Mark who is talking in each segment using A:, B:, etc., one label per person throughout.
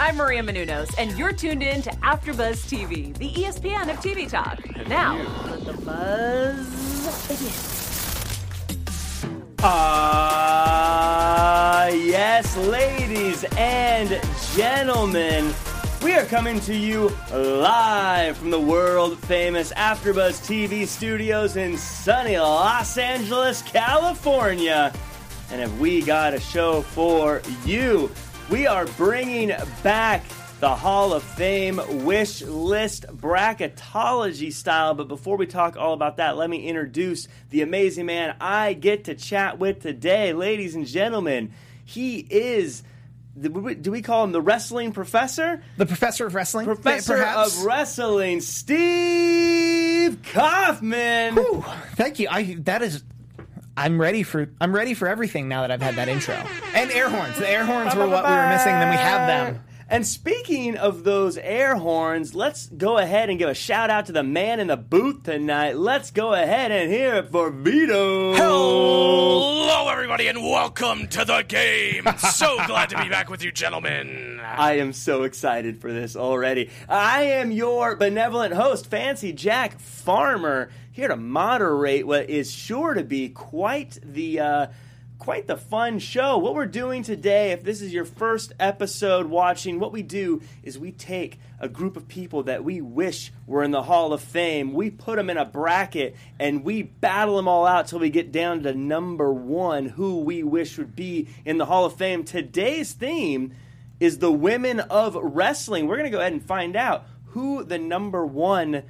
A: I'm Maria Menounos, and you're tuned in to AfterBuzz TV, the ESPN of TV talk. Now, let the buzz begin.
B: Ah, yes, ladies and gentlemen, we are coming to you live from the world famous AfterBuzz TV studios in sunny Los Angeles, California. And have we got a show for you? We are bringing back the Hall of Fame wish list bracketology style. But before we talk all about that, let me introduce the amazing man I get to chat with today. Ladies and gentlemen, he is. Do we call him the wrestling professor?
C: The professor of wrestling,
B: Professor
C: perhaps?
B: of wrestling, Steve Kaufman.
C: Whew, thank you. I that is. I'm ready for I'm ready for everything now that I've had that intro. And air horns. The air horns were what we were missing. Then we have them.
B: And speaking of those air horns, let's go ahead and give a shout out to the man in the booth tonight. Let's go ahead and hear it for Vito.
D: Hello, everybody, and welcome to the game. So glad to be back with you, gentlemen.
B: I am so excited for this already. I am your benevolent host, Fancy Jack Farmer, here to moderate what is sure to be quite the uh, quite the fun show. What we're doing today, if this is your first episode watching, what we do is we take a group of people that we wish were in the Hall of Fame, we put them in a bracket, and we battle them all out till we get down to number one, who we wish would be in the Hall of Fame. Today's theme is the women of wrestling. We're going to go ahead and find out who the number one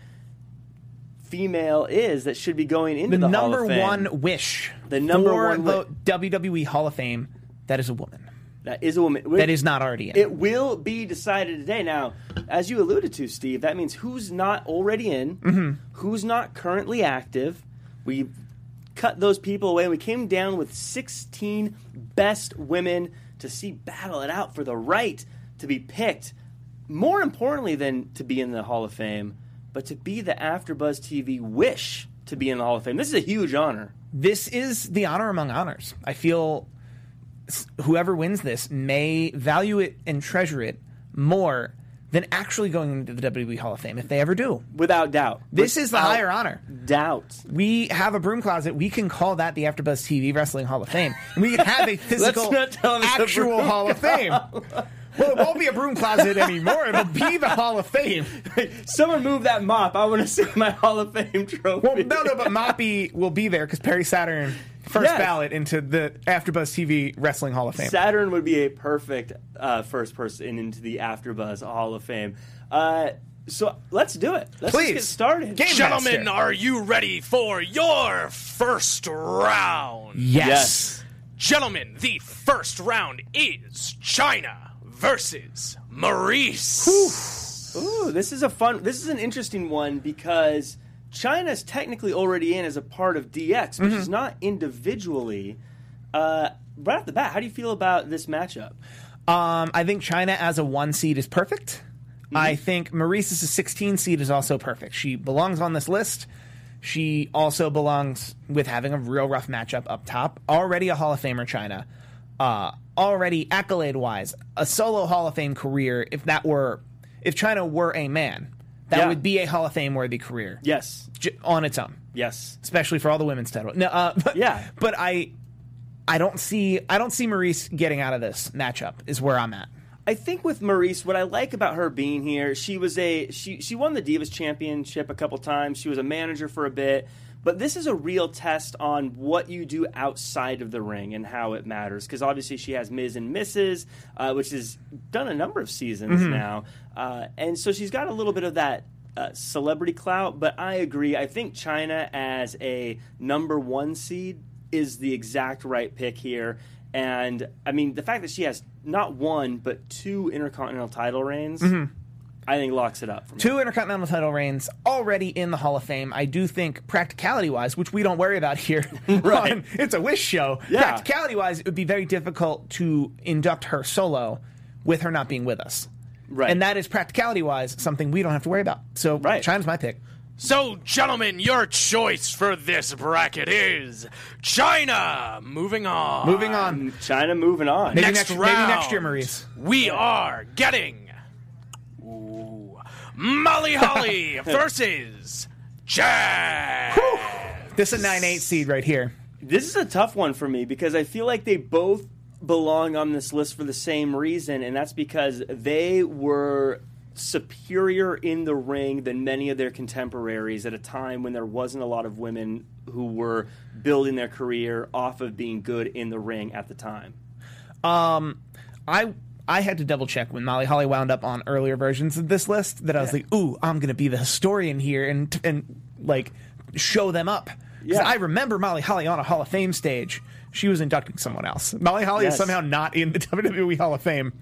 B: female is that should be going into
C: The,
B: the, Hall
C: number
B: of Fame.
C: one wish.
B: The number
C: for
B: one
C: the WWE Hall of Fame. That is a woman.
B: That is a woman.
C: That is not already in.
B: It will be decided today. Now, as you alluded to, Steve, that means who's not already in,
C: Mm-hmm.
B: who's not currently active. We cut those people away, and we came down with 16 best women to see battle it out for the right to be picked. More importantly than to be in the Hall of Fame, but to be the AfterBuzz TV wish to be in the Hall of Fame. This is a huge honor.
C: this is the honor among honors. I feel whoever wins this may value it and treasure it more than actually going into the WWE Hall of Fame if they ever do.
B: Without doubt.
C: This is the higher honor.
B: Doubt.
C: We have a broom closet. We can call that the AfterBuzz TV Wrestling Hall of Fame. We can have a physical,
B: not tell them it's a
C: actual Hall of Fame. Well, it won't be a broom closet anymore. It'll be the Hall of Fame.
B: Someone move that mop. I want to see my Hall of Fame trophy.
C: Well, no, no, but Moppy will be there because Perry Saturn first
B: Yes.
C: ballot into the AfterBuzz TV Wrestling Hall of Fame.
B: Saturn would be a perfect uh, first person into the AfterBuzz Hall of Fame. Uh, so let's do it. Let's just
C: Please.
B: get started.
C: Game
D: Gentlemen,
C: Master.
D: are you ready for your first round?
C: yes.
B: Yes.
D: Gentlemen, the first round is Chyna versus Maryse.
B: Ooh, this is a fun. This is an interesting one because Chyna's technically already in as a part of DX, which
C: Mm-hmm.
B: she's not individually. Uh, right off the bat, how do you feel about this matchup?
C: Um, I think Chyna as a one seed is perfect. I think Maryse as a 16 seed is also perfect. She belongs on this list. She also belongs with having a real rough matchup up top. Already a Hall of Famer, Chyna. Uh, already accolade wise, a solo Hall of Fame career. If that were, if Chyna were a man, that
B: Yeah.
C: would be a Hall of Fame worthy career
B: Yes.
C: j- on its own.
B: Yes.
C: especially for all the women's title. No, uh, but,
B: Yeah.
C: but I, I don't see, I don't see Maryse getting out of this matchup. Is where I'm at.
B: I think with Maryse, what I like about her being here, she was a she she won the Divas Championship a couple times. She was a manager for a bit, but this is a real test on what you do outside of the ring and how it matters. Because obviously she has Miz and Mrs., uh, which has done a number of seasons now, uh, and so she's got a little bit of that. Uh, celebrity clout, but I agree. I think Chyna as a number one seed is the exact right pick here. And I mean, the fact that she has not one but two intercontinental title reigns, I think locks it up. For me.
C: Two intercontinental title reigns already in the Hall of Fame. I do think practicality wise, which we don't worry about here,
B: Right.
C: on it's a wish show.
B: Yeah.
C: Practicality wise, it would be very difficult to induct her solo with her not being with us.
B: Right.
C: And that is practicality wise something we don't have to worry about. So
B: Right.
C: Chyna's my pick.
D: So, gentlemen, your choice for this bracket is Chyna. Moving on.
C: Moving on.
B: Chyna moving on.
C: Maybe
D: Next
C: next,
D: round.
C: maybe next year, Maryse.
D: We are getting ooh, Molly Holly versus Jazz.
C: This is a nine eight seed right here.
B: This is a tough one for me because I feel like they both belong on this list for the same reason, and that's because they were superior in the ring than many of their contemporaries at a time when there wasn't a lot of women who were building their career off of being good in the ring at the time.
C: Um, I I had to double check when Molly Holly wound up on earlier versions of this list that I was
B: Yeah.
C: like, ooh, I'm gonna be the historian here and and like show them up.
B: Yeah.
C: I remember Molly Holly on a Hall of Fame stage. She was inducting someone else. Molly Holly is somehow not in the WWE Hall of Fame.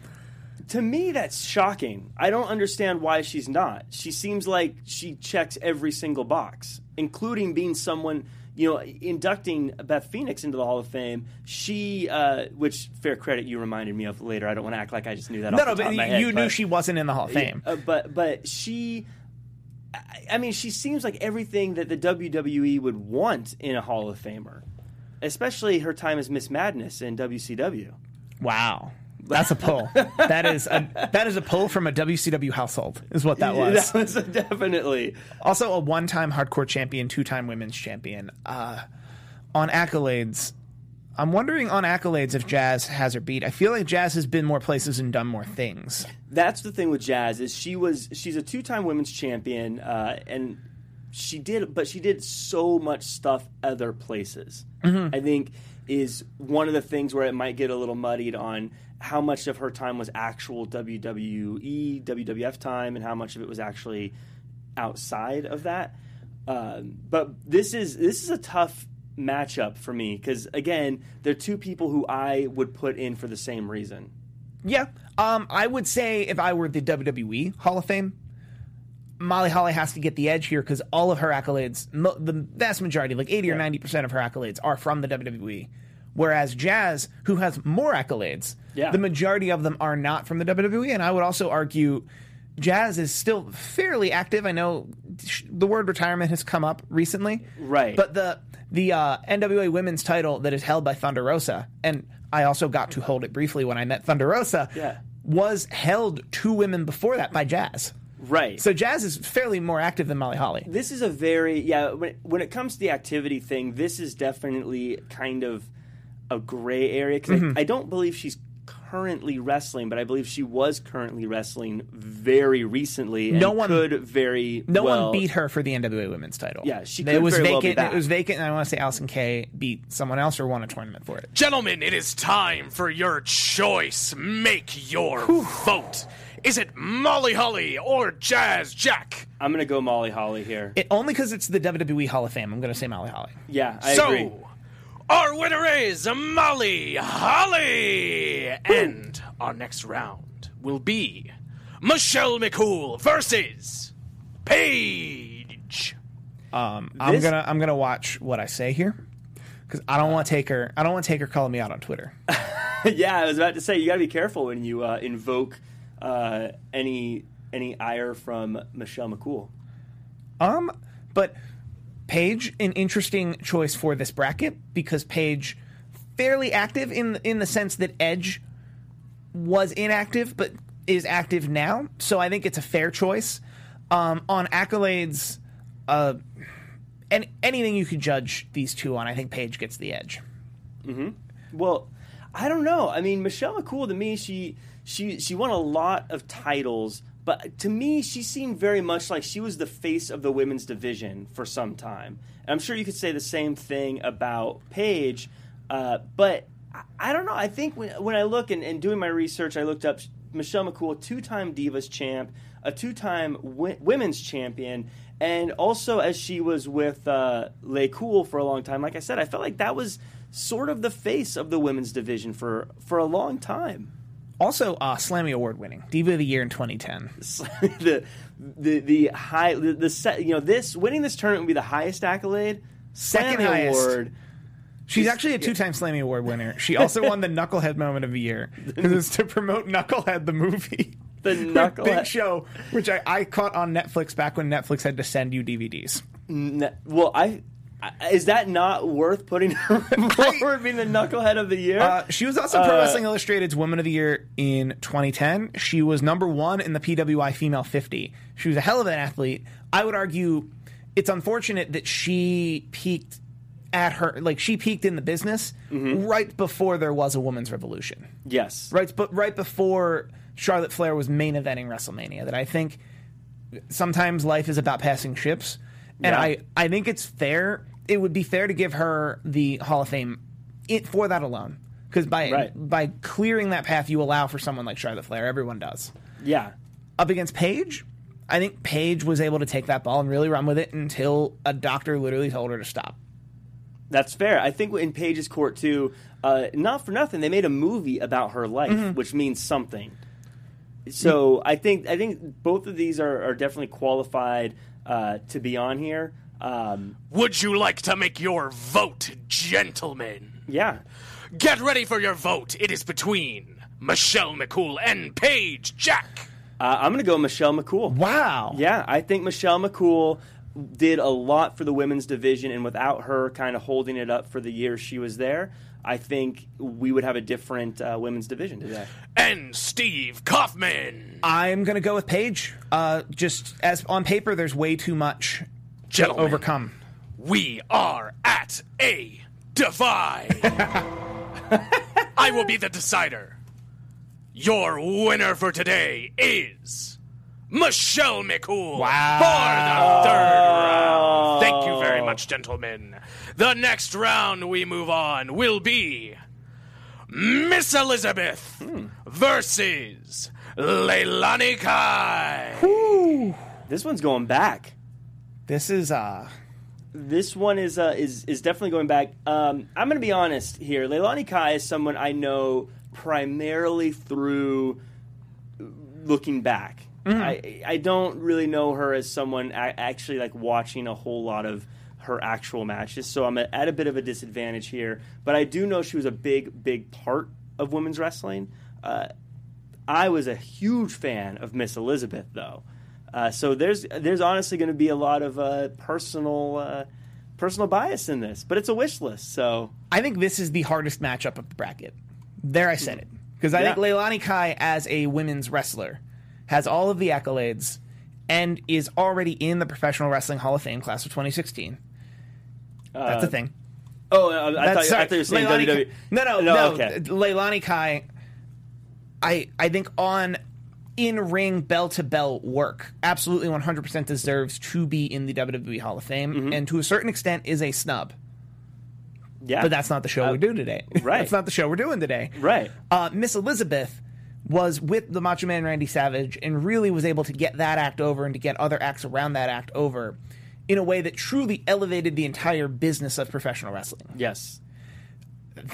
B: To me, that's shocking. I don't understand why she's not. She seems like she checks every single box, including being someone, you know, inducting Beth Phoenix into the Hall of Fame. She, uh, which fair credit you reminded me of later. I don't want to act like I just knew that.
C: No, no, but you
B: head,
C: knew
B: but-
C: she wasn't in the Hall of Fame.
B: uh, but but she, I, I mean, she seems like everything that the WWE would want in a Hall of Famer, especially her time as Miss Madness in WCW.
C: Wow. That's a pull. that is a that is a pull from a WCW household, is what that was.
B: That was definitely.
C: Also, a one-time hardcore champion, two-time women's champion. Uh, on accolades, I'm wondering on accolades if Jazz has her beat. I feel like Jazz has been more places and done more things.
B: that's the thing with Jazz is she was she's a two time women's champion uh, and she did but she did so much stuff other places. I think is one of the things where it might get a little muddied on how much of her time was actual WWE WWF time and how much of it was actually outside of that. Um, but this is this is a tough matchup for me because again they're two people who I would put in for the same reason.
C: Yeah, um, I would say if I were the WWE Hall of Fame, Molly Holly has to get the edge here because all of her accolades, mo- the vast majority, like 80 or 90% of her accolades, are from the WWE. Whereas Jazz, who has more accolades,
B: Yeah.
C: the majority of them are not from the WWE. And I would also argue Jazz is still fairly active. I know sh- the word retirement has come up recently.
B: Right.
C: But the the uh, NWA women's title that is held by Thunder Rosa, and I also got to hold it briefly when I met Thunder Rosa,
B: Yeah.
C: was held two women before that by Jazz.
B: Right.
C: So Jazz is fairly more active than Molly Holly.
B: this is a very yeah when it, when it comes to the activity thing this is definitely kind of a gray area because
C: Mm-hmm.
B: I, I don't believe she's currently wrestling but i believe she was currently wrestling very recently and
C: No one-
B: could very
C: No
B: well,
C: one beat her for the NWA Women's Title.
B: Yeah, she
C: It
B: could
C: was
B: very well
C: vacant.
B: be back.
C: it was vacant, and I want to say Allysin Kay beat someone else or won a tournament for it.
D: Gentlemen, it is time for your choice. Make your vote. Is it Molly Holly or Jazz Jack?
B: i'm gonna go molly holly here
C: It only because it's the WWE Hall of Fame. I'm going to say Molly Holly.
B: yeah i
D: so,
B: agree
D: our winner is Molly Holly. And our next round will be Michelle McCool versus Paige.
C: Um, I'm
B: This-
C: gonna I'm gonna watch what I say here because I don't want to take her. I don't want to take her calling me out on Twitter.
B: yeah i was about to say you gotta be careful when you uh, invoke uh, any any ire from michelle mccool
C: Um, but Paige, an interesting choice for this bracket because Paige, fairly active in in the sense that Edge was inactive but is active now. So I think it's a fair choice. Um, on accolades, uh, and anything you could judge these two on, I think Paige gets the edge.
B: Well, I don't know. I mean, Michelle McCool to me, she she she won a lot of titles, but to me, she seemed very much like she was the face of the women's division for some time. And I'm sure you could say the same thing about Paige, uh, but I, I don't know. I think when when I look and, and doing my research, I looked up Michelle McCool, two-time Divas champ, a two-time wi- women's champion. And also, as she was with uh, LayCool for a long time, like I said, I felt like that was sort of the face of the women's division for for a long time.
C: Also, uh, Slammy Award winning Diva of the Year in 2010.
B: the the the high the, the set, you know this winning this tournament would be the highest accolade,
C: Second
B: Slammy
C: highest.
B: award.
C: She's actually a two-time Slammy Award winner. She also won the Knucklehead Moment of the Year because it's to promote Knucklehead the movie.
B: the
C: Big
B: knucklehead.
C: Show, which I, I caught on Netflix back when Netflix had to send you DVDs.
B: N- Well, I. Is that not worth putting her forward being the knucklehead of the year?
C: Uh, she was also Pro Wrestling Illustrated's Woman of the Year in 2010. She was number one in the PWI Female 50. She was a hell of an athlete. I would argue it's unfortunate that she peaked at her, like she peaked in the business right before there was a women's revolution.
B: yes.
C: Right, but right before Charlotte Flair was main eventing WrestleMania. That I think sometimes life is about passing ships, and
B: Yeah.
C: I I think it's fair. It would be fair to give her the Hall of Fame it for that alone. Because by
B: Right.
C: by clearing that path, you allow for someone like Charlotte Flair. Everyone does.
B: Yeah.
C: Up against Paige, I think Paige was able to take that ball and really run with it until a doctor literally told her to stop.
B: That's fair. I think in Paige's court too. Uh, not for nothing, they made a movie about her life,
C: Mm-hmm.
B: which means something. So I think I think both of these are, are definitely qualified uh, to be on here. Um,
D: Would you like to make your vote, gentlemen?
B: yeah,
D: Get ready for your vote. It is between Michelle McCool and Paige Jack.
B: uh, I'm going to go Michelle McCool.
C: Wow.
B: Yeah, I think Michelle McCool did a lot for the women's division, and without her kind of holding it up for the year she was there, I think we would have a different uh, women's division today.
D: And Steve Kaufman.
C: I'm gonna go with Paige. Uh, just as on paper, there's way too much to overcome.
D: We are at a divide. I will be the decider. Your winner for today is Michelle McCool for the third round. Thank you very much, gentlemen. The next round we move on will be Miss Elizabeth versus Leilani Kai.
B: This one's going back.
C: This is uh
B: This one is uh, is is definitely going back. Um, I'm going to be honest here. Leilani Kai is someone I know primarily through looking back. I I don't really know her as someone actually like watching a whole lot of her actual matches, so I'm at a bit of a disadvantage here. But I do know she was a big big part of women's wrestling. Uh, I was a huge fan of Miss Elizabeth, though. Uh, so there's there's honestly going to be a lot of uh, personal uh, personal bias in this, but it's a wish list. So
C: I think this is the hardest matchup of the bracket. There I said it. Because I
B: Yeah.
C: think Leilani Kai as a women's wrestler has all of the accolades and is already in the Professional Wrestling Hall of Fame class of 2016. That's a thing.
B: oh, uh, I, thought, I thought you were saying
C: Leilani
B: WWE.
C: Kai- No, no, no.
B: Okay.
C: Leilani Kai, I I think on in ring bell to bell work, absolutely 100% deserves to be in the WWE Hall of Fame,
B: Mm-hmm.
C: and to a certain extent is a snub.
B: Yeah,
C: But that's not the show
B: Uh,
C: we do today.
B: right.
C: that's not the show we're doing today.
B: right.
C: Uh, Miss Elizabeth was with the Macho Man Randy Savage and really was able to get that act over and to get other acts around that act over in a way that truly elevated the entire business of professional wrestling.
B: Yes.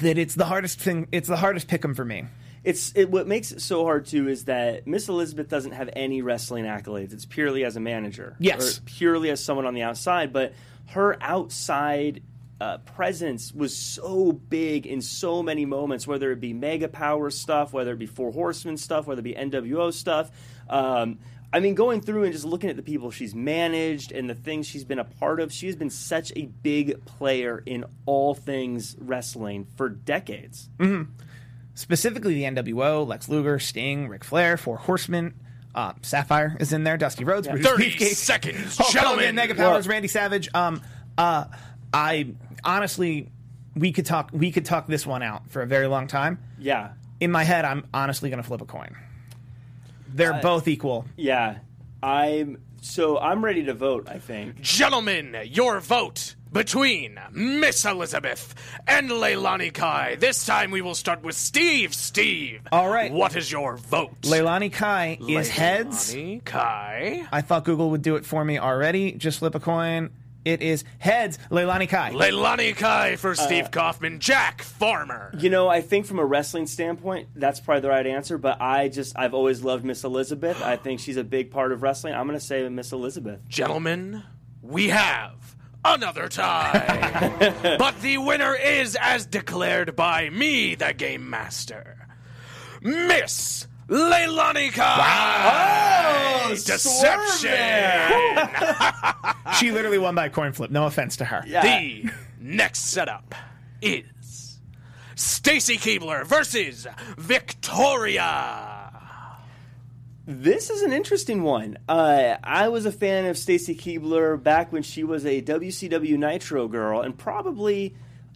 C: That it's the hardest thing. It's the hardest pick'em for me.
B: It's it, what makes it so hard too is that Miss Elizabeth doesn't have any wrestling accolades. It's purely as a manager,
C: Yes.
B: or purely as someone on the outside. But her outside uh, presence was so big in so many moments, whether it be Mega Power stuff, whether it be Four Horsemen stuff, whether it be NWO stuff. Um, I mean, going through and just looking at the people she's managed and the things she's been a part of, she has been such a big player in all things wrestling for decades.
C: Specifically, the NWO, Lex Luger, Sting, Ric Flair, Four Horsemen. Uh, Sapphire is in there. Dusty Rhodes, Brutus
D: 30
C: Beefcake,
D: seconds,
C: Hulk Hogan. Mega Powers, Randy Savage. Um, uh, I honestly, we could talk. We could talk this one out for a very long time.
B: Yeah,
C: in my head, I'm honestly going to flip a coin. They're both equal.
B: Yeah, I'm so I'm ready to vote. I think
D: Gentlemen, your vote between Miss Elizabeth and Leilani Kai. This time we will start with Steve. Steve.
C: All right.
D: What is your vote?
C: Leilani Kai is heads.
D: Leilani Kai.
C: I thought Google would do it for me already. Just flip a coin. It is heads. Leilani Kai.
D: Leilani Kai
C: Uh,
D: for Steve Kaufman. Jack Farmer.
B: you know I think from a wrestling standpoint, that's probably the right answer. But I just I've always loved Miss Elizabeth. I think she's a big part of wrestling. I'm going to say Miss Elizabeth.
D: Gentlemen, we have another tie. but the winner is as declared by me, the game master. Miss Leilani Kai.
B: Oh,
D: Deception.
C: She literally won by a coin flip. No offense to her.
B: Yeah.
D: The next setup is Stacy Keibler versus Victoria.
B: This is an interesting one. Uh, I was a fan of Stacy Keibler back when she was a WCW Nitro girl, and probably,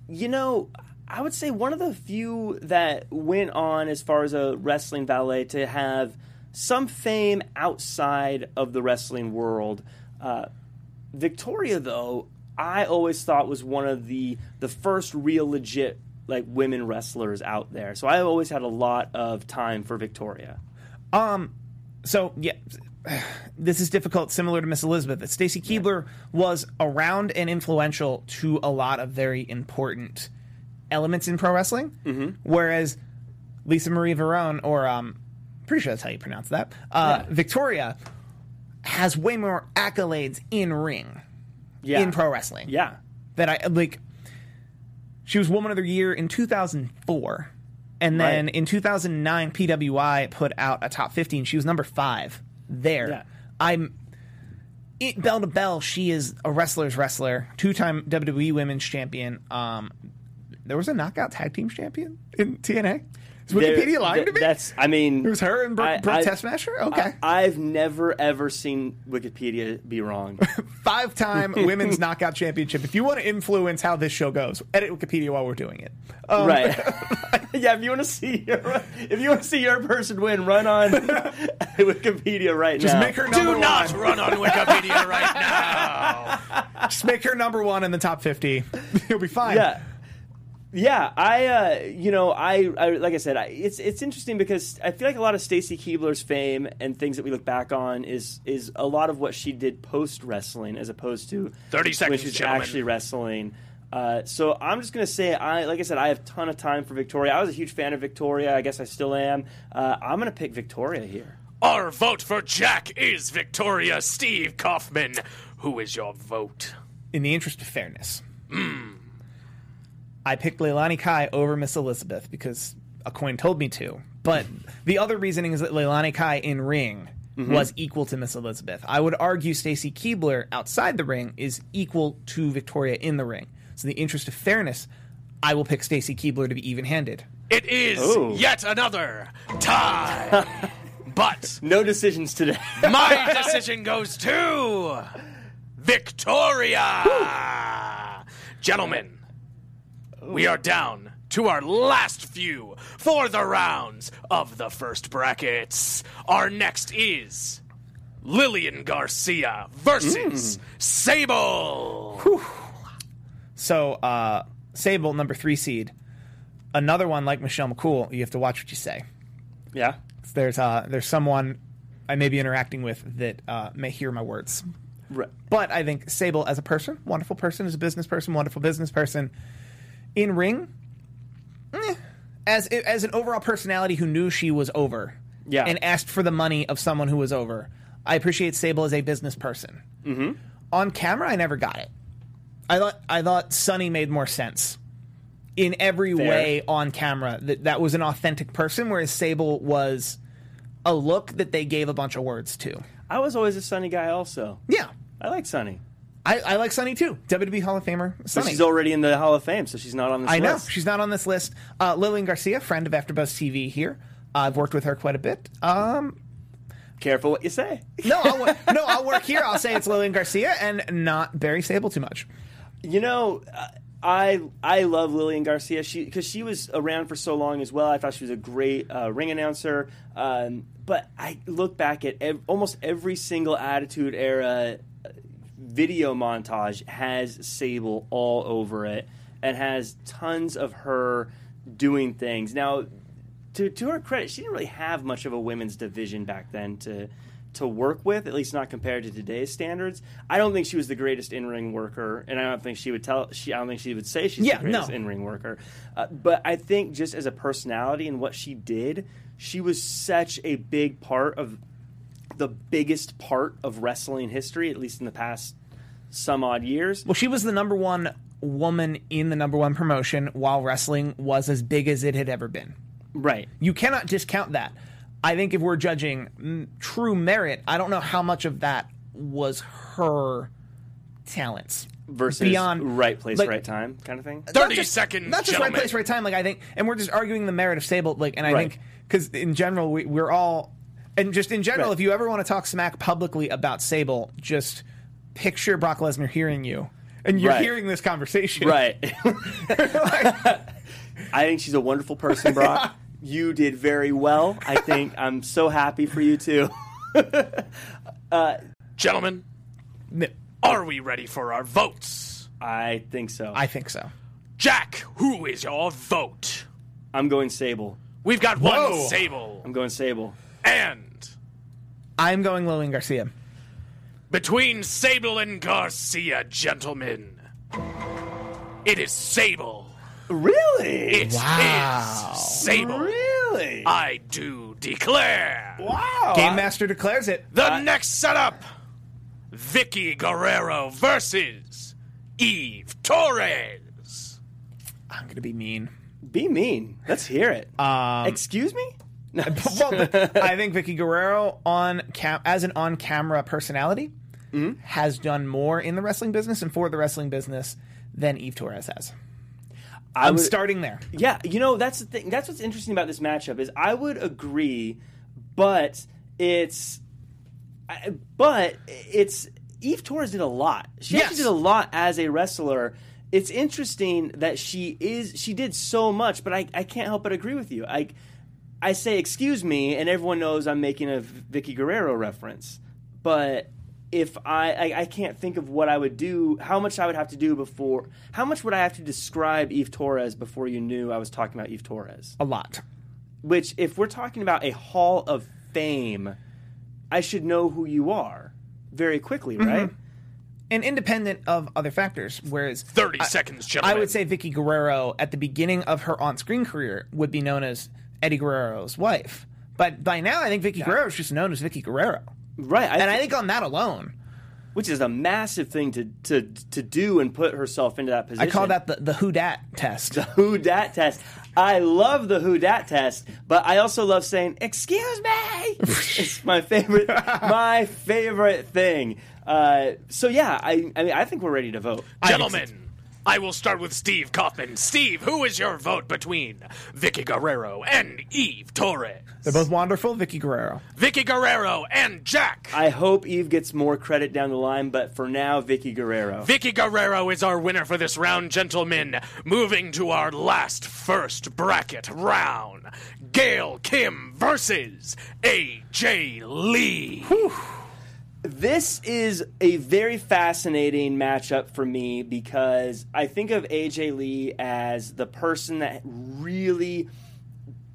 B: you know, I would say one of the few that went on as far as a wrestling ballet to have some fame outside of the wrestling world. Uh, Victoria, though, I always thought was one of the the first real legit like women wrestlers out there. So I always had a lot of time for Victoria.
C: Um, So yeah, this is difficult. Similar to Miss Elizabeth, Stacy Keibler was around and influential to a lot of very important elements in pro wrestling. Mm-hmm. Whereas Lisa Marie Varon, or um, pretty sure that's how you pronounce that, uh,
B: Yeah.
C: Victoria has way more accolades in ring
B: Yeah.
C: in pro wrestling.
B: Yeah.
C: that I like. She was Woman of the Year in 2004, and then
B: Right.
C: in 2009, PWI put out a top 15. She was number five there.
B: Yeah.
C: I'm it, bell to bell. She is a wrestler's wrestler, two-time WWE Women's Champion. Um, there was a knockout tag team champion in TNA. Is
B: There-
C: Wikipedia lying
B: th-
C: to me?
B: That's, I mean,
C: it was her and Brooke,
B: I-
C: Brooke
B: I-
C: Okay,
B: I, have never ever seen Wikipedia be wrong.
C: five-time women's knockout championship. If you want to influence how this show goes, edit Wikipedia while we're doing it. Um,
B: right? yeah. If you want to see your, if you want to see your person win, run on Wikipedia right
C: Just
B: now.
C: make her number
D: Do not run on Wikipedia right now.
C: Just make her number one in the top 50. You'll be fine.
B: Yeah. Yeah, I, uh, you know, I, I, like I said, I, it's it's interesting because I feel like a lot of Stacy Keibler's fame and things that we look back on is is a lot of what she did post wrestling as opposed to
D: 30 seconds,
B: she was
D: gentlemen.
B: actually wrestling. Uh, so I'm just gonna say, I like I said, I have a ton of time for Victoria. I was a huge fan of Victoria. I guess I still am. Uh, I'm gonna pick Victoria here.
D: Our vote for Jack is Victoria Steve Kaufman. Who is your vote?
C: In the interest of fairness, I picked Leilani Kai over Miss Elizabeth because a coin told me to. But the other reasoning is that Leilani Kai in ring mm-hmm. was equal to Miss Elizabeth. I would argue Stacy Keibler outside the ring is equal to Victoria in the ring. So, in the interest of fairness, I will pick Stacy Keibler to be even-handed.
D: It is
B: Ooh.
D: yet another tie. but
B: No decisions today.
D: my decision goes to Victoria. Gentlemen, we are down to our last few for the rounds of the first brackets. Our next is Lillian Garcia versus Sable.
C: So, uh, Sable, number three seed. Another one like Michelle McCool, you have to watch what you say.
B: yeah.
C: There's uh, there's someone I may be interacting with that uh, may hear my words.
B: Right.
C: But I think Sable as a person, wonderful person, as a business person, wonderful business person. In ring, eh, as as an overall personality who knew she was over,
B: Yeah.
C: and asked for the money of someone who was over. I appreciate Sable as a business person. Mm-hmm. On camera, I never got it. I thought I thought Sunny made more sense in every
B: Fair.
C: way on camera. That that was an authentic person, whereas Sable was a look that they gave a bunch of words to.
B: I was always a Sunny guy. Also,
C: Yeah,
B: I like Sunny.
C: I, I like Sunny too. WWE Hall of Famer
B: But she's already in the Hall of Fame, so she's not on this list.
C: I know she's not on this list. Uh, Lillian Garcia, friend of AfterBuzz TV here. Uh, I've worked with her quite a bit. Um,
B: Careful what you say.
C: no, I'll, no, I'll work here. I'll say it's Lillian Garcia and not Barry Sable too much.
B: You know, uh, I I love Lillian Garcia. She because she was around for so long as well. I thought she was a great uh, ring announcer. Um, but I look back at ev- almost every single Attitude Era video montage has Sable all over it and has tons of her doing things. Now, to to her credit, she didn't really have much of a women's division back then to to work with, at least not compared to today's standards. I don't think she was the greatest in ring worker, and I don't think she would tell. She I don't think she would say she's
C: Yeah,
B: the greatest
C: no.
B: in ring worker. Uh, but I think just as a personality and what she did, she was such a big part of the biggest part of wrestling history, at least in the past some odd years.
C: Well, she was the number one woman in the number one promotion while wrestling was as big as it had ever been.
B: Right.
C: You cannot discount that. I think if we're judging mm, true merit, I don't know how much of that was her talents
B: versus
C: beyond
B: right place,
C: like,
B: right time kind of thing.
D: 30
C: just,
D: seconds,
C: Not just right place, right time. Like I think, and we're just arguing the merit of Sable. Like, and I
B: Right.
C: think because in general we, we're all, and just in general,
B: Right.
C: if you ever want to talk smack publicly about Sable, just picture Brock Lesnar hearing you, and you're
B: Right.
C: hearing this conversation.
B: Right. I think she's a wonderful person, Brock. you did very well. I think I'm so happy for you too.
D: Uh,
C: Gentlemen,
D: are we ready for our votes?
B: I think so.
C: I think so.
D: Jack, who is your vote?
B: I'm going Sable.
D: We've got one
C: Whoa.
D: Sable.
B: I'm going Sable.
D: And
C: I'm going Lillian Garcia.
D: between Sable and Garcia, gentlemen, it is Sable.
B: Really?
D: It is
C: Wow.
D: Sable.
B: Really?
D: I do declare.
B: wow.
C: Game Master declares it.
D: The next setup Vickie Guerrero versus Eve Torres.
C: I'm gonna be mean.
B: Be mean. Let's hear it.
C: Um,
B: Excuse me?
C: Well, I think Vickie Guerrero on cam- as an on-camera personality
B: Mm-hmm.
C: has done more in the wrestling business and for the wrestling business than Eve Torres has. I'm
B: would-
C: starting there.
B: Yeah, you know that's the thing. That's what's interesting about this matchup is I would agree, but it's, but it's Eve Torres did a lot. She
C: Yes.
B: actually did a lot as a wrestler. It's interesting that she is she did so much, but I, I can't help but agree with you. I I say excuse me, and everyone knows I'm making a Vickie Guerrero reference, but if I, I I can't think of what I would do, how much I would have to do before, how much would I have to describe Eve Torres before you knew I was talking about Eve Torres?
C: A lot.
B: Which, if we're talking about a Hall of Fame, I should know who you are very quickly, mm-hmm. right?
C: And independent of other factors, whereas
D: 30
C: I-
D: seconds,
C: I would say Vickie Guerrero at the beginning of her on-screen career would be known as Eddie Guerrero's wife. But by now, I think Vickie Guerrero is just known as Vickie Guerrero.
B: Right.
C: And I think on that alone,
B: which is a massive thing to to to do and put herself into that position.
C: I call that the, the who dat test.
B: The who dat test. I love the who dat test, but I also love saying "excuse me." it's my favorite, my favorite thing. Uh, so yeah, I, I mean, I think we're ready to vote.
D: Gentlemen, I will start with Steve Kaufman. Steve, who is your vote between Vickie Guerrero and Eve Torres?
C: They're both wonderful. Vickie Guerrero.
D: Vickie Guerrero and Jack.
B: I hope Eve gets more credit down the line, but for now, Vickie Guerrero.
D: Vickie Guerrero is our winner for this round, gentlemen. Moving to our last first bracket round. Gail Kim versus AJ Lee.
B: This is a very fascinating matchup for me because I think of AJ Lee as the person that really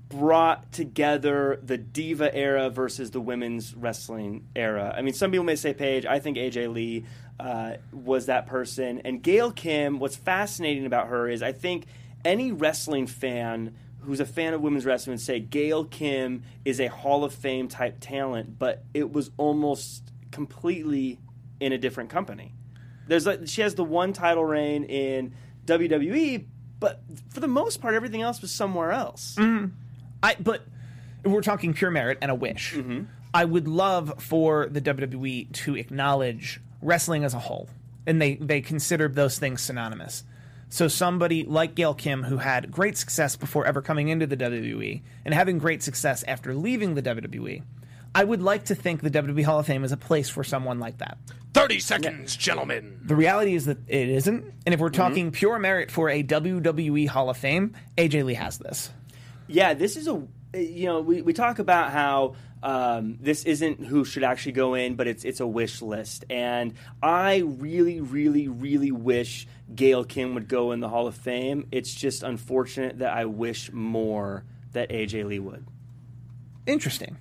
B: brought together the diva era versus the women's wrestling era. I mean, some people may say Paige. I think AJ Lee uh, was that person. And Gail Kim, what's fascinating about her is I think any wrestling fan who's a fan of women's wrestling would say Gail Kim is a Hall of Fame type talent, but it was almost completely in a different company. There's like, she has the one title reign in WWE, but for the most part, everything else was somewhere else.
C: I but we're talking pure merit and a wish.
B: Mm-hmm.
C: I would love for the WWE to acknowledge wrestling as a whole, and they they consider those things synonymous. So somebody like Gail Kim, who had great success before ever coming into the WWE, and having great success after leaving the WWE, I would like to think the WWE Hall of Fame is a place for someone like that.
D: 30 seconds, gentlemen.
C: The reality is that it isn't, and if we're
B: Mm-hmm.
C: talking pure merit for a WWE Hall of Fame, AJ Lee has this.
B: Yeah, this is a you know we, we talk about how um, this isn't who should actually go in, but it's it's a wish list, and I really, really, really wish Gail Kim would go in the Hall of Fame. It's just unfortunate that I wish more that AJ Lee would.
C: Interesting.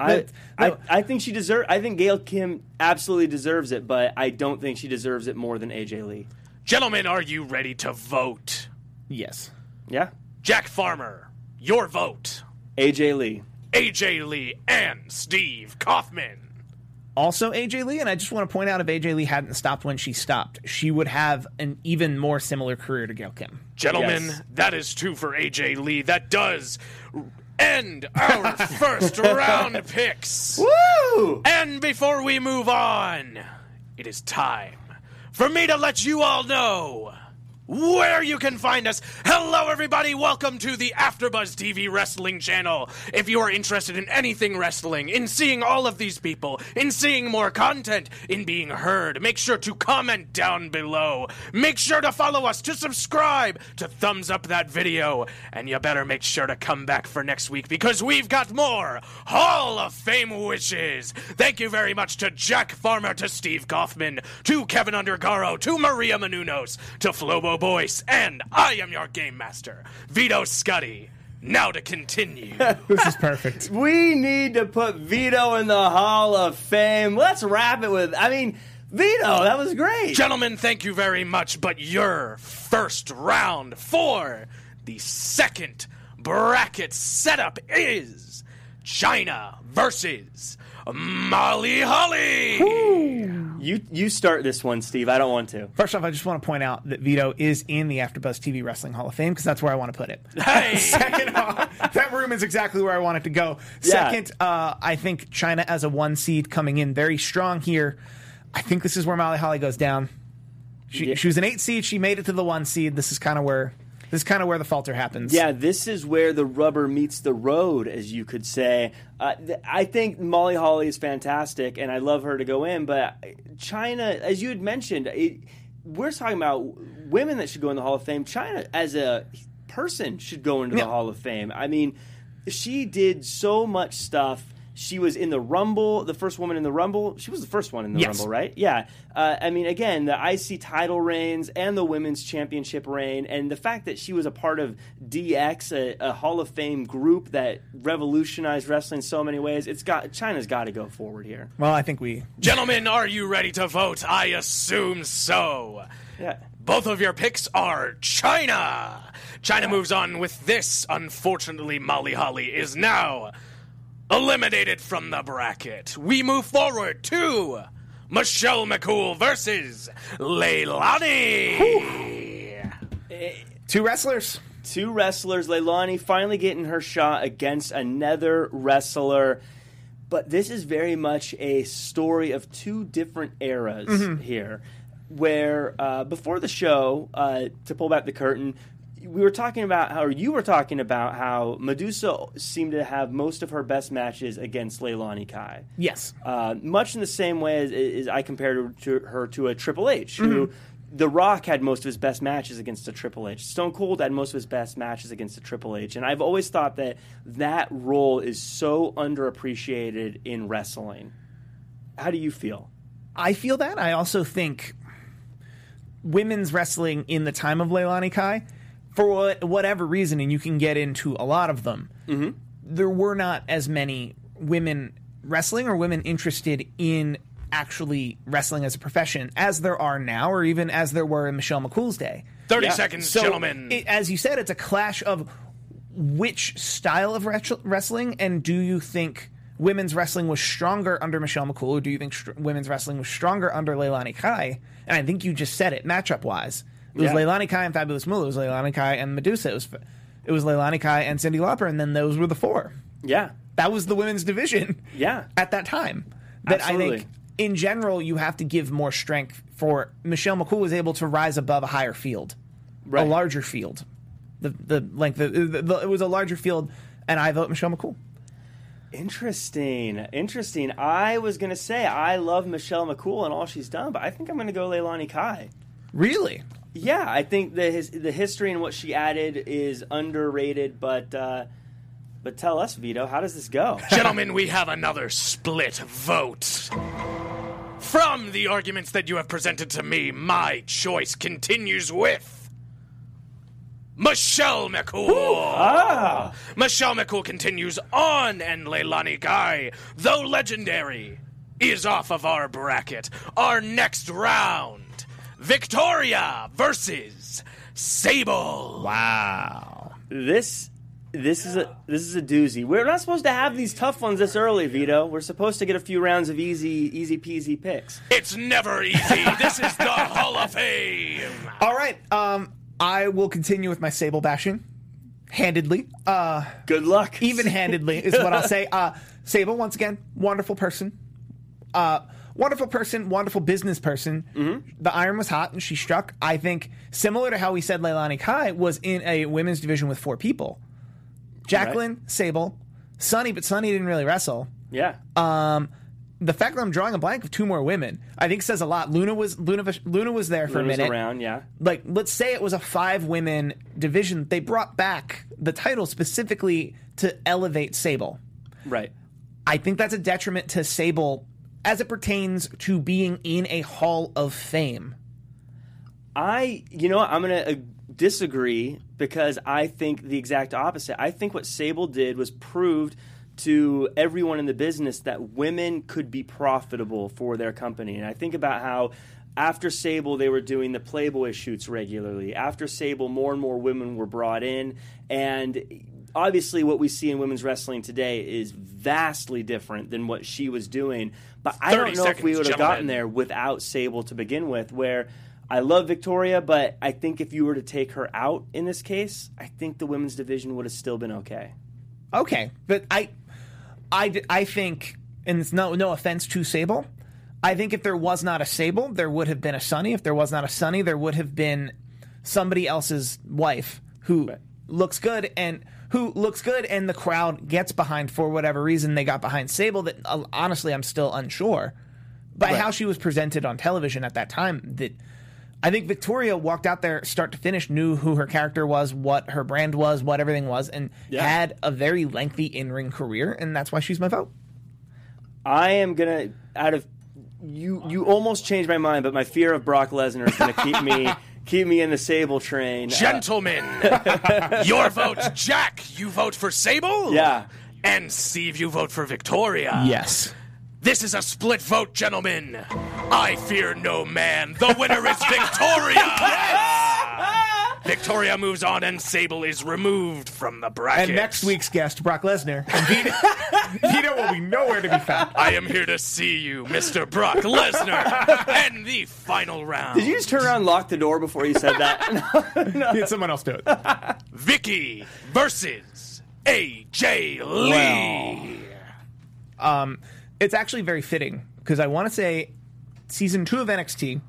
B: I,
C: no.
B: I I think she deserve. I think Gail Kim absolutely deserves it, but I don't think she deserves it more than AJ Lee.
D: Gentlemen, are you ready to vote?
C: Yes.
B: Yeah,
D: Jack Farmer, your vote.
B: AJ Lee.
D: AJ Lee and Steve Kaufman.
C: Also, AJ Lee, and I just want to point out if AJ Lee hadn't stopped when she stopped, she would have an even more similar career to Gail Kim.
D: Gentlemen,
B: Yes.
D: that is two for AJ Lee. That does end our first round picks.
B: Woo!
D: And before we move on, it is time for me to let you all know where you can find us. Hello, everybody. Welcome to the AfterBuzz TV Wrestling Channel. If you are interested in anything wrestling, in seeing all of these people, in seeing more content, in being heard, make sure to comment down below. Make sure to follow us, to subscribe, to thumbs up that video, and you better make sure to come back for next week because we've got more Hall of Fame wishes. Thank you very much to Jack Farmer, to Steve Kaufman, to Kevin Undergaro, to Maria Menounos, to Flobo Boyce, and I am your game master, Vito Scuddy. Now to continue.
C: This is perfect.
B: We need to put Vito in the Hall of Fame. Let's wrap it with. I mean, Vito, that was great.
D: Gentlemen, thank you very much, but your first round for the second bracket setup is Chyna versus Molly Holly.
B: You you start this one, Steve. I don't want to.
C: First off, I just want to point out that Vito is in the AfterBuzz TV Wrestling Hall of Fame because that's where I want to put it.
D: Hey,
C: Second off, that room is exactly where I want it to go.
B: Yeah.
C: Second, uh, I think Chyna as a one seed coming in very strong here. I think this is where Molly Holly goes down. She,
B: Yeah.
C: she was an eight seed. She made it to the one seed. This is kind of where this is kind of where the falter happens.
B: Yeah, this is where the rubber meets the road, as you could say. Uh, th- I think Molly Holly is fantastic, and I love her to go in. But Chyna, as you had mentioned, it, we're talking about women that should go in the Hall of Fame. Chyna, as a person, should go into the Hall of Fame. I mean, she did so much stuff. She was in the Rumble, the first woman in the Rumble. She was the first one in the
C: Yes.
B: Rumble, right? Yeah. Uh, I mean, again, the IC title reigns and the women's championship reign, and the fact that she was a part of DX, a, a Hall of Fame group that revolutionized wrestling in so many ways. It's got Chyna's got to go forward here.
C: Well, I think we.
D: gentlemen, are you ready to vote? I assume so.
B: Yeah.
D: Both of your picks are Chyna. Chyna moves on with this. Unfortunately, Molly Holly is now eliminated from the bracket. We move forward to Michelle McCool versus Leilani.
C: Two wrestlers.
B: Two wrestlers, Leilani finally getting her shot against another wrestler. But this is very much a story of two different eras here. Where uh, before the show, uh, to pull back the curtain, we were talking about how, or you were talking about how Medusa seemed to have most of her best matches against Leilani Kai.
C: Yes.
B: Uh, much in the same way as, as I compared her to, her to a Triple H, who The Rock had most of his best matches against a Triple H. Stone Cold had most of his best matches against a Triple H, and I've always thought that that role is so underappreciated in wrestling. How do you feel?
C: I feel that. I also think women's wrestling in the time of Leilani Kai, for whatever reason, and you can get into a lot of them, mm-hmm. there were not as many women wrestling or women interested in actually wrestling as a profession as there are now, or even as there were in Michelle McCool's day.
D: 30
B: Yeah.
D: seconds,
C: So,
D: gentlemen.
C: it- as you said, it's a clash of which style of wrestling, and do you think women's wrestling was stronger under Michelle McCool, or do you think str- women's wrestling was stronger under Leilani Kai? And I think you just said it, matchup wise. It was
B: Yeah.
C: Leilani Kai and Fabulous Moolah. It was Leilani Kai and Medusa. It was, it was Leilani Kai and Cyndi Lauper, and then those were the four.
B: Yeah,
C: That was the women's division
B: yeah,
C: at that time. That I
B: Absolutely.
C: think, in general, you have to give more strength for Michelle McCool was able to rise above a higher field,
B: Right.
C: a larger field. The the like the, the, the it was a larger field, and I vote Michelle McCool.
B: Interesting, interesting. I was gonna say I love Michelle McCool and all she's done, but I think I'm gonna go Leilani Kai.
C: Really?
B: Yeah, I think the his, the history and what she added is underrated, but uh, but tell us, Vito, how does this go?
D: Gentlemen, we have another split vote. From the arguments that you have presented to me, my choice continues with. Michelle McCool. Ah, Michelle McCool continues on, and Leilani Kai, though legendary, is off of our bracket. Our next round Victoria versus Sable.
C: Wow.
B: this this is a this is a doozy. We're not supposed to have these tough ones this early, Vito. We're supposed to get a few rounds of easy easy peasy picks.
D: It's never easy. this is the Hall of Fame.
C: All right. Um, I will continue with my Sable bashing. handedly. Uh,
B: Good luck.
C: even handedly is what I'll say. Uh, Sable, once again, wonderful person. Uh, wonderful person, wonderful business person.
B: Mm-hmm.
C: The iron was hot and she struck. I think similar to how we said Leilani Kai was in a women's division with four people. Jacqueline, Sable, Sunny, but Sunny didn't really wrestle.
B: yeah.
C: Um, the fact that I'm drawing a blank of two more women, I think says a lot. Luna was Luna Luna was there for
B: Luna's
C: a minute.
B: around. Yeah.
C: Like, let's say it was a five women division. They brought back the title specifically to elevate Sable.
B: Right.
C: I think that's a detriment to Sable as it pertains to being in a Hall of Fame.
B: I, you know, I'm going to uh, disagree because I think the exact opposite. I think what Sable did was proved to everyone in the business that women could be profitable for their company. And I think about how after Sable, they were doing the Playboy shoots regularly. After Sable, more and more women were brought in. And obviously, what we see in women's wrestling today is vastly different than what she was doing. But I don't know if we would have
D: gentlemen.
B: gotten there without Sable to begin with, where I love Victoria, but I think if you were to take her out in this case, I think the women's division would have still been okay.
C: Okay, but I, I, I think, and it's no no offense to Sable, I think if there was not a Sable, there would have been a Sunny. If there was not a Sunny, there would have been somebody else's wife who
B: Right.
C: looks good and who looks good, and the crowd gets behind for whatever reason they got behind Sable. That uh, honestly, I'm still unsure by
B: Right.
C: how she was presented on television at that time. That I think Victoria walked out there start to finish, knew who her character was, what her brand was, what everything was, and
B: Yeah.
C: had a very lengthy in ring career, and that's why she's my vote.
B: I am gonna out of you. You almost changed my mind, but my fear of Brock Lesnar is gonna keep me keep me in the Sable train. Uh,
D: Gentlemen, your vote, Jack. You vote for Sable?
B: Yeah.
D: And Steve, you vote for Victoria.
C: Yes.
D: This is a split vote, gentlemen. I fear no man. The winner is Victoria. Victoria moves on, and Sable is removed from the bracket.
C: And next week's guest, Brock Lesnar. And Vito, Vito will be nowhere to be found.
D: I am here to see you, Mr. Brock Lesnar, and the final round.
B: Did you just turn around and lock the door before you said that?
C: Get someone else do it.
D: Vickie versus AJ Lee.
C: Um, It's actually very fitting because I want to say season two of NXT,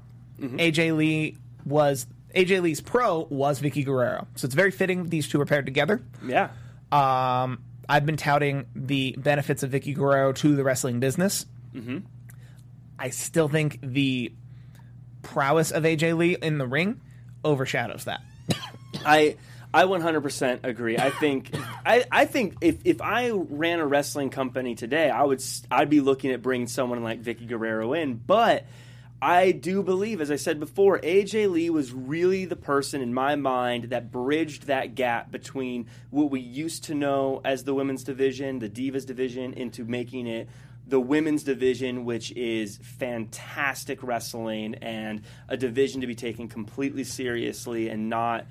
C: AJ Lee was AJ Lee's pro was Vickie Guerrero, so it's very fitting these two are paired together.
B: yeah.
C: Um, I've been touting the benefits of Vickie Guerrero to the wrestling business. Mm-hmm. I still think the prowess of AJ Lee in the ring overshadows that.
B: I I 100% agree. I think I, I think if, if I ran a wrestling company today, I would I'd be looking at bringing someone like Vickie Guerrero in, but I do believe as I said before, AJ Lee was really the person in my mind that bridged that gap between what we used to know as the women's division, the Divas division into making it the women's division, which is fantastic wrestling and a division to be taken completely seriously and not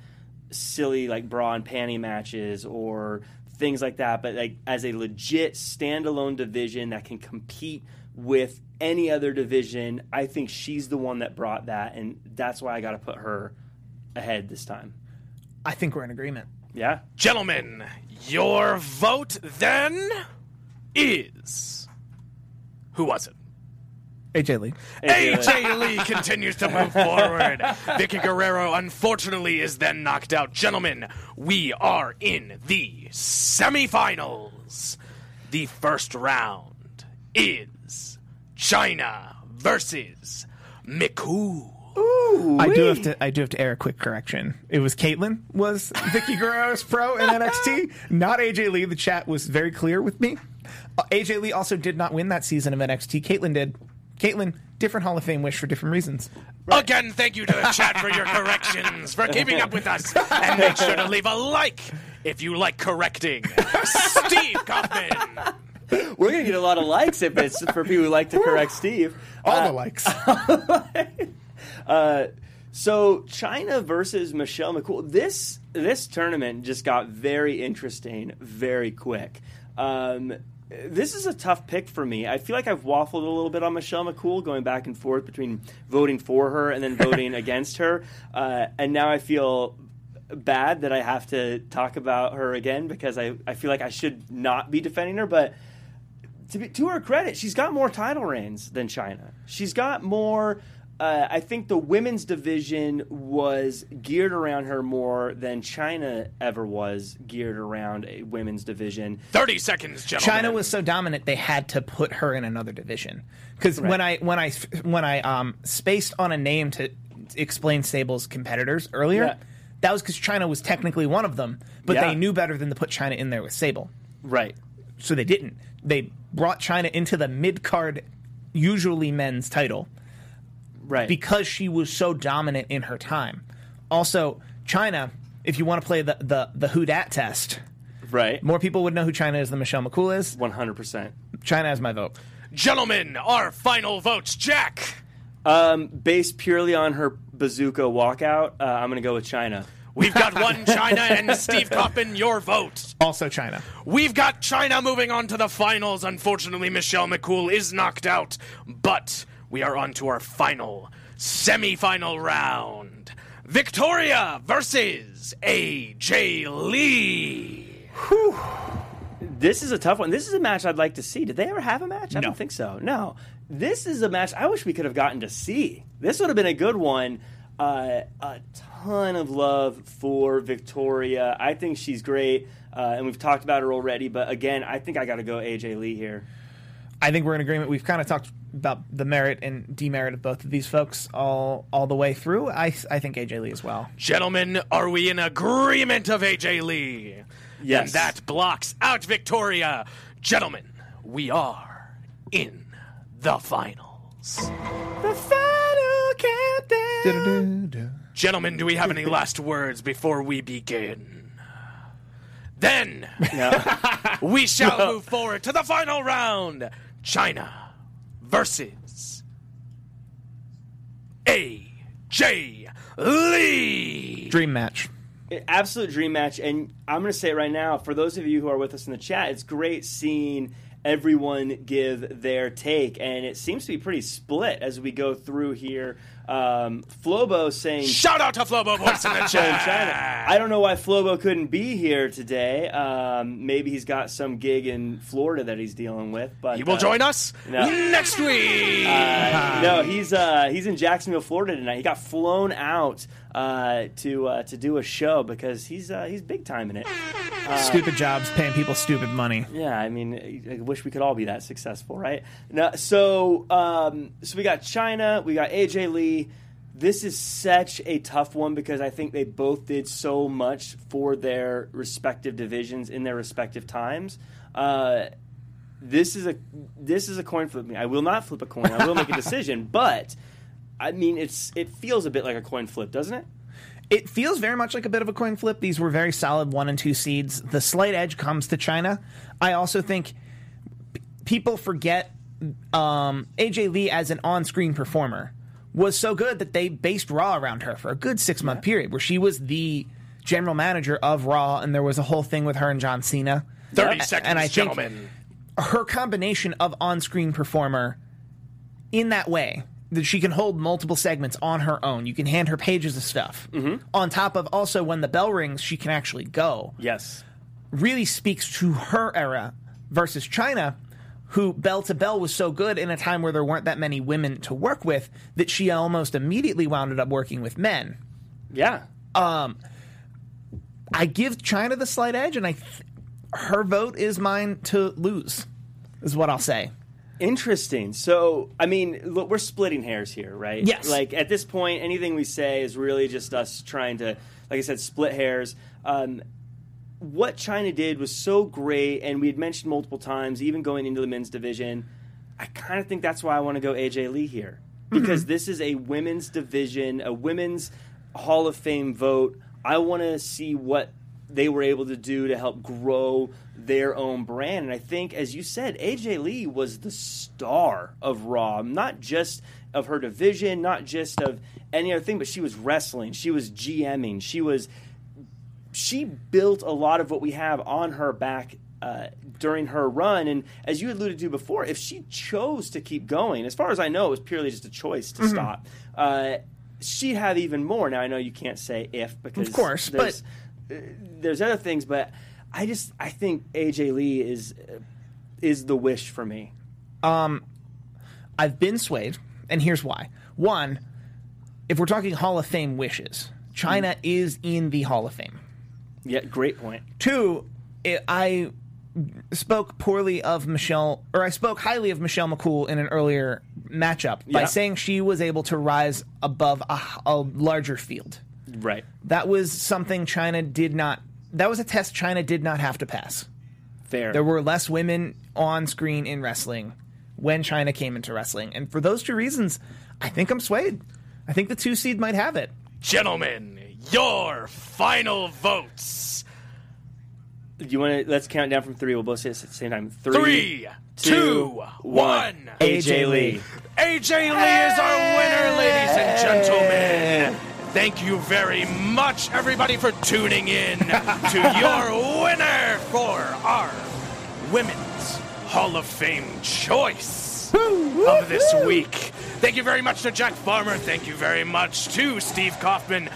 B: silly like bra and panty matches or things like that, but like as a legit standalone division that can compete with any other division, I think she's the one that brought that, and that's why I got to put her ahead this time.
C: I think we're in agreement.
B: Yeah,
D: Gentlemen, your vote then is. Who was it?
C: AJ Lee.
D: AJ Lee continues to move forward. Vickie Guerrero, unfortunately, is then knocked out. Gentlemen, we are in the semifinals. The first round is Chyna versus McCool.
C: I do have to. I do have to air a quick correction. It was Kaitlyn was Vickie Guerrero's pro in NXT, not AJ Lee. The chat was very clear with me. Uh, AJ Lee also did not win that season of NXT. Kaitlyn did. Kaitlyn, different Hall of Fame wish for different reasons.
D: Again, thank you to the chat for your corrections, for keeping up with us. And make sure to leave a like if you like correcting. Steve Kaufmann.
B: we're gonna get a lot of likes if it's for people who like to correct Steve.
C: All
B: Uh,
C: the likes.
B: So Chyna versus Michelle McCool. This this tournament just got very interesting very quick. Um, this is a tough pick for me. I feel like I've waffled a little bit on Michelle McCool, going back and forth between voting for her and then voting against her, uh, and now I feel bad that I have to talk about her again because I, I feel like I should not be defending her, but to, be, to her credit, she's got more title reigns than Chyna. She's got more. Uh, I think the women's division was geared around her more than Chyna ever was geared around a women's division.
D: 30 seconds, gentlemen.
C: Chyna was so dominant they had to put her in another division. Because when I when I when I um, spaced on a name to explain Sable's competitors earlier,
B: Yeah.
C: that was because Chyna was technically one of them, but
B: Yeah.
C: they knew better than to put Chyna in there with Sable,
B: Right.
C: So they didn't. They brought Chyna into the mid card, usually men's title
B: Right.
C: because she was so dominant in her time. Also, Chyna, if you want to play the the the who dat test,
B: right.
C: more people would know who Chyna is than Michelle McCool is.
B: 100%.
C: Chyna has my vote.
D: Gentlemen, our final votes. Jack.
B: Um, based purely on her bazooka walkout, uh, I'm going to go with Chyna.
D: We've got one Chyna and Steve Coppin, your vote.
C: Also, Chyna.
D: We've got Chyna moving on to the finals. Unfortunately, Michelle McCool is knocked out, but we are on to our final semi-final round. Victoria versus AJ Lee.
B: This is a tough one. This is a match I'd like to see. Did they ever have a match? I
C: No.
B: don't think so. No. This is a match I wish we could have gotten to see. This would have been a good one. Uh, a ton of love for Victoria. I think she's great, uh, and we've talked about her already. But again, I think I got to go AJ Lee here.
C: I think we're in agreement. We've kind of talked about the merit and demerit of both of these folks all all the way through. I I think AJ Lee as well.
D: Gentlemen, are we in agreement of AJ Lee?
B: Yes.
D: And that blocks out Victoria. Gentlemen, we are in the finals.
C: The final countdown.
D: Gentlemen, do we have any last words before we begin? Then we shall move forward to the final round Chyna versus AJ Lee.
C: Dream match.
B: absolute dream match and i'm going to say it right now for those of you who are with us in the chat it's great seeing everyone give their take and it seems to be pretty split as we go through here um, flobo saying
D: Shout out to Flobo Voice in the
B: Chyna.
D: chat.
B: I don't know why Flobo couldn't be here today. Um, maybe he's got some gig in Florida that he's dealing with. But
D: He will
B: uh,
D: join us
B: no.
D: next week.
B: uh, no, he's uh, he's in Jacksonville, Florida tonight. He got flown out uh, to uh, to do a show because he's uh, he's big time in it.
C: stupid jobs, paying people stupid money.
B: Yeah, I mean, I wish we could all be that successful, right? No, so um, so we got Chyna, we got AJ Lee. This is such a tough one because I think they both did so much for their respective divisions in their respective times. Uh, this is a this is a coin flip. I will not flip a coin. I will make a decision, but I mean, it's it feels a bit like a coin flip, doesn't it?
C: It feels very much like a bit of a coin flip. These were very solid one and two seeds. The slight edge comes to Chyna. I also think p- people forget um, AJ Lee as an on-screen performer was so good that they based Raw around her for a good six month period, where she was the general manager of Raw, and there was a whole thing with her and John Cena.
D: 30
C: A-
D: seconds,
C: and I think
D: gentlemen.
C: her combination of on-screen performer in that way that she can hold multiple segments on her own. You can hand her pages of stuff. Mm-hmm. On top of also when the bell rings, she can actually go.
B: Yes.
C: Really speaks to her era versus Chyna, who bell to bell was so good in a time where there weren't that many women to work with that she almost immediately wound up working with men.
B: Yeah.
C: I give Chyna the slight edge, and I th- her vote is mine to lose. Is what I'll say.
B: Interesting. So, I mean, look, we're splitting hairs here, right?
C: Yes.
B: Like at this point, anything we say is really just us trying to, like I said, split hairs. Um, what Chyna did was so great, and we had mentioned multiple times, even going into the men's division. I kind of think that's why I want to go AJ Lee here mm-hmm. because this is a women's division, a women's Hall of Fame vote. I want to see what they were able to do to help grow their own brand. And I think, as you said, AJ Lee was the star of Raw, not just of her division, not just of any other thing, but she was wrestling, she was GMing, she was she built a lot of what we have on her back uh, during her run. And as you alluded to before, if she chose to keep going, as far as I know, it was purely just a choice to stop. Uh, she'd have even more. Now I know you can't say if because
C: Of course,
B: there's, uh, there's other things, but I just I think AJ Lee is uh, is the wish for me.
C: I've been swayed, and here's why. One, if we're talking Hall of Fame wishes, Chyna is in the Hall of Fame.
B: Yeah, great point.
C: Two, it, I spoke poorly of Michelle, or I spoke highly of Michelle McCool in an earlier matchup by
B: Yeah.
C: saying she was able to rise above a, a larger field.
B: Right,
C: That was something Chyna did not. That was a test Chyna did not have to pass.
B: fair.
C: There were less women on screen in wrestling when Chyna came into wrestling, and for those two reasons, I think I'm swayed. I think the two seed might have it.
D: Gentlemen, your final votes.
B: you want to let's count down from three. We'll both say it at the same time.
D: Three, two, one.
B: AJ Lee.
D: AJ Lee is our winner, ladies and gentlemen. Thank you very much, everybody, for tuning in to your winner for our Women's Hall of Fame choice of this week. Thank you very much to Jack Farmer. Thank you very much to Steve Kaufmann.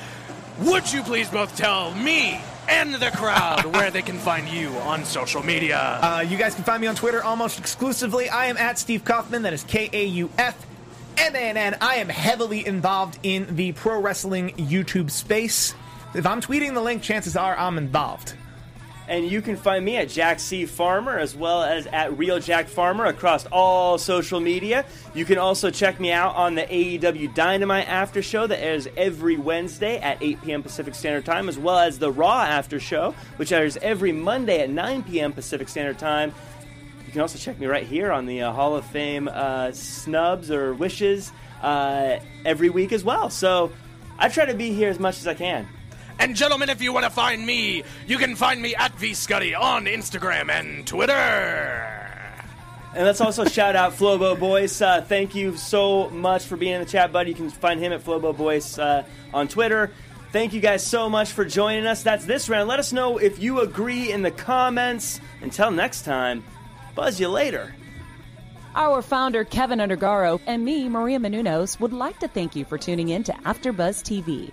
D: Would you please both tell me and the crowd where they can find you on social media?
C: Uh, you guys can find me on Twitter almost exclusively. I am at Steve Kaufmann. That is K A U F M A N N. I am heavily involved in the pro wrestling YouTube space. If I'm tweeting the link, chances are I'm involved.
B: And you can find me at Jack C. Farmer as well as at Real Jack Farmer across all social media. You can also check me out on the AEW Dynamite After Show that airs every Wednesday at 8 p.m. Pacific Standard Time, as well as the Raw After Show, which airs every Monday at 9 p.m. Pacific Standard Time. You can also check me right here on the uh, Hall of Fame uh, snubs or wishes uh, every week as well. So I try to be here as much as I can.
D: And gentlemen, if you want to find me, you can find me at vscuddy on Instagram and Twitter.
B: And let's also shout out Flobo Boyce. Uh, thank you so much for being in the chat, buddy. You can find him at Flobo Boyce uh, on Twitter. Thank you guys so much for joining us. That's this round. Let us know if you agree in the comments. Until next time, buzz you later.
A: Our founder, Kevin Undergaro, and me, Maria Menounos, would like to thank you for tuning in to AfterBuzz TV.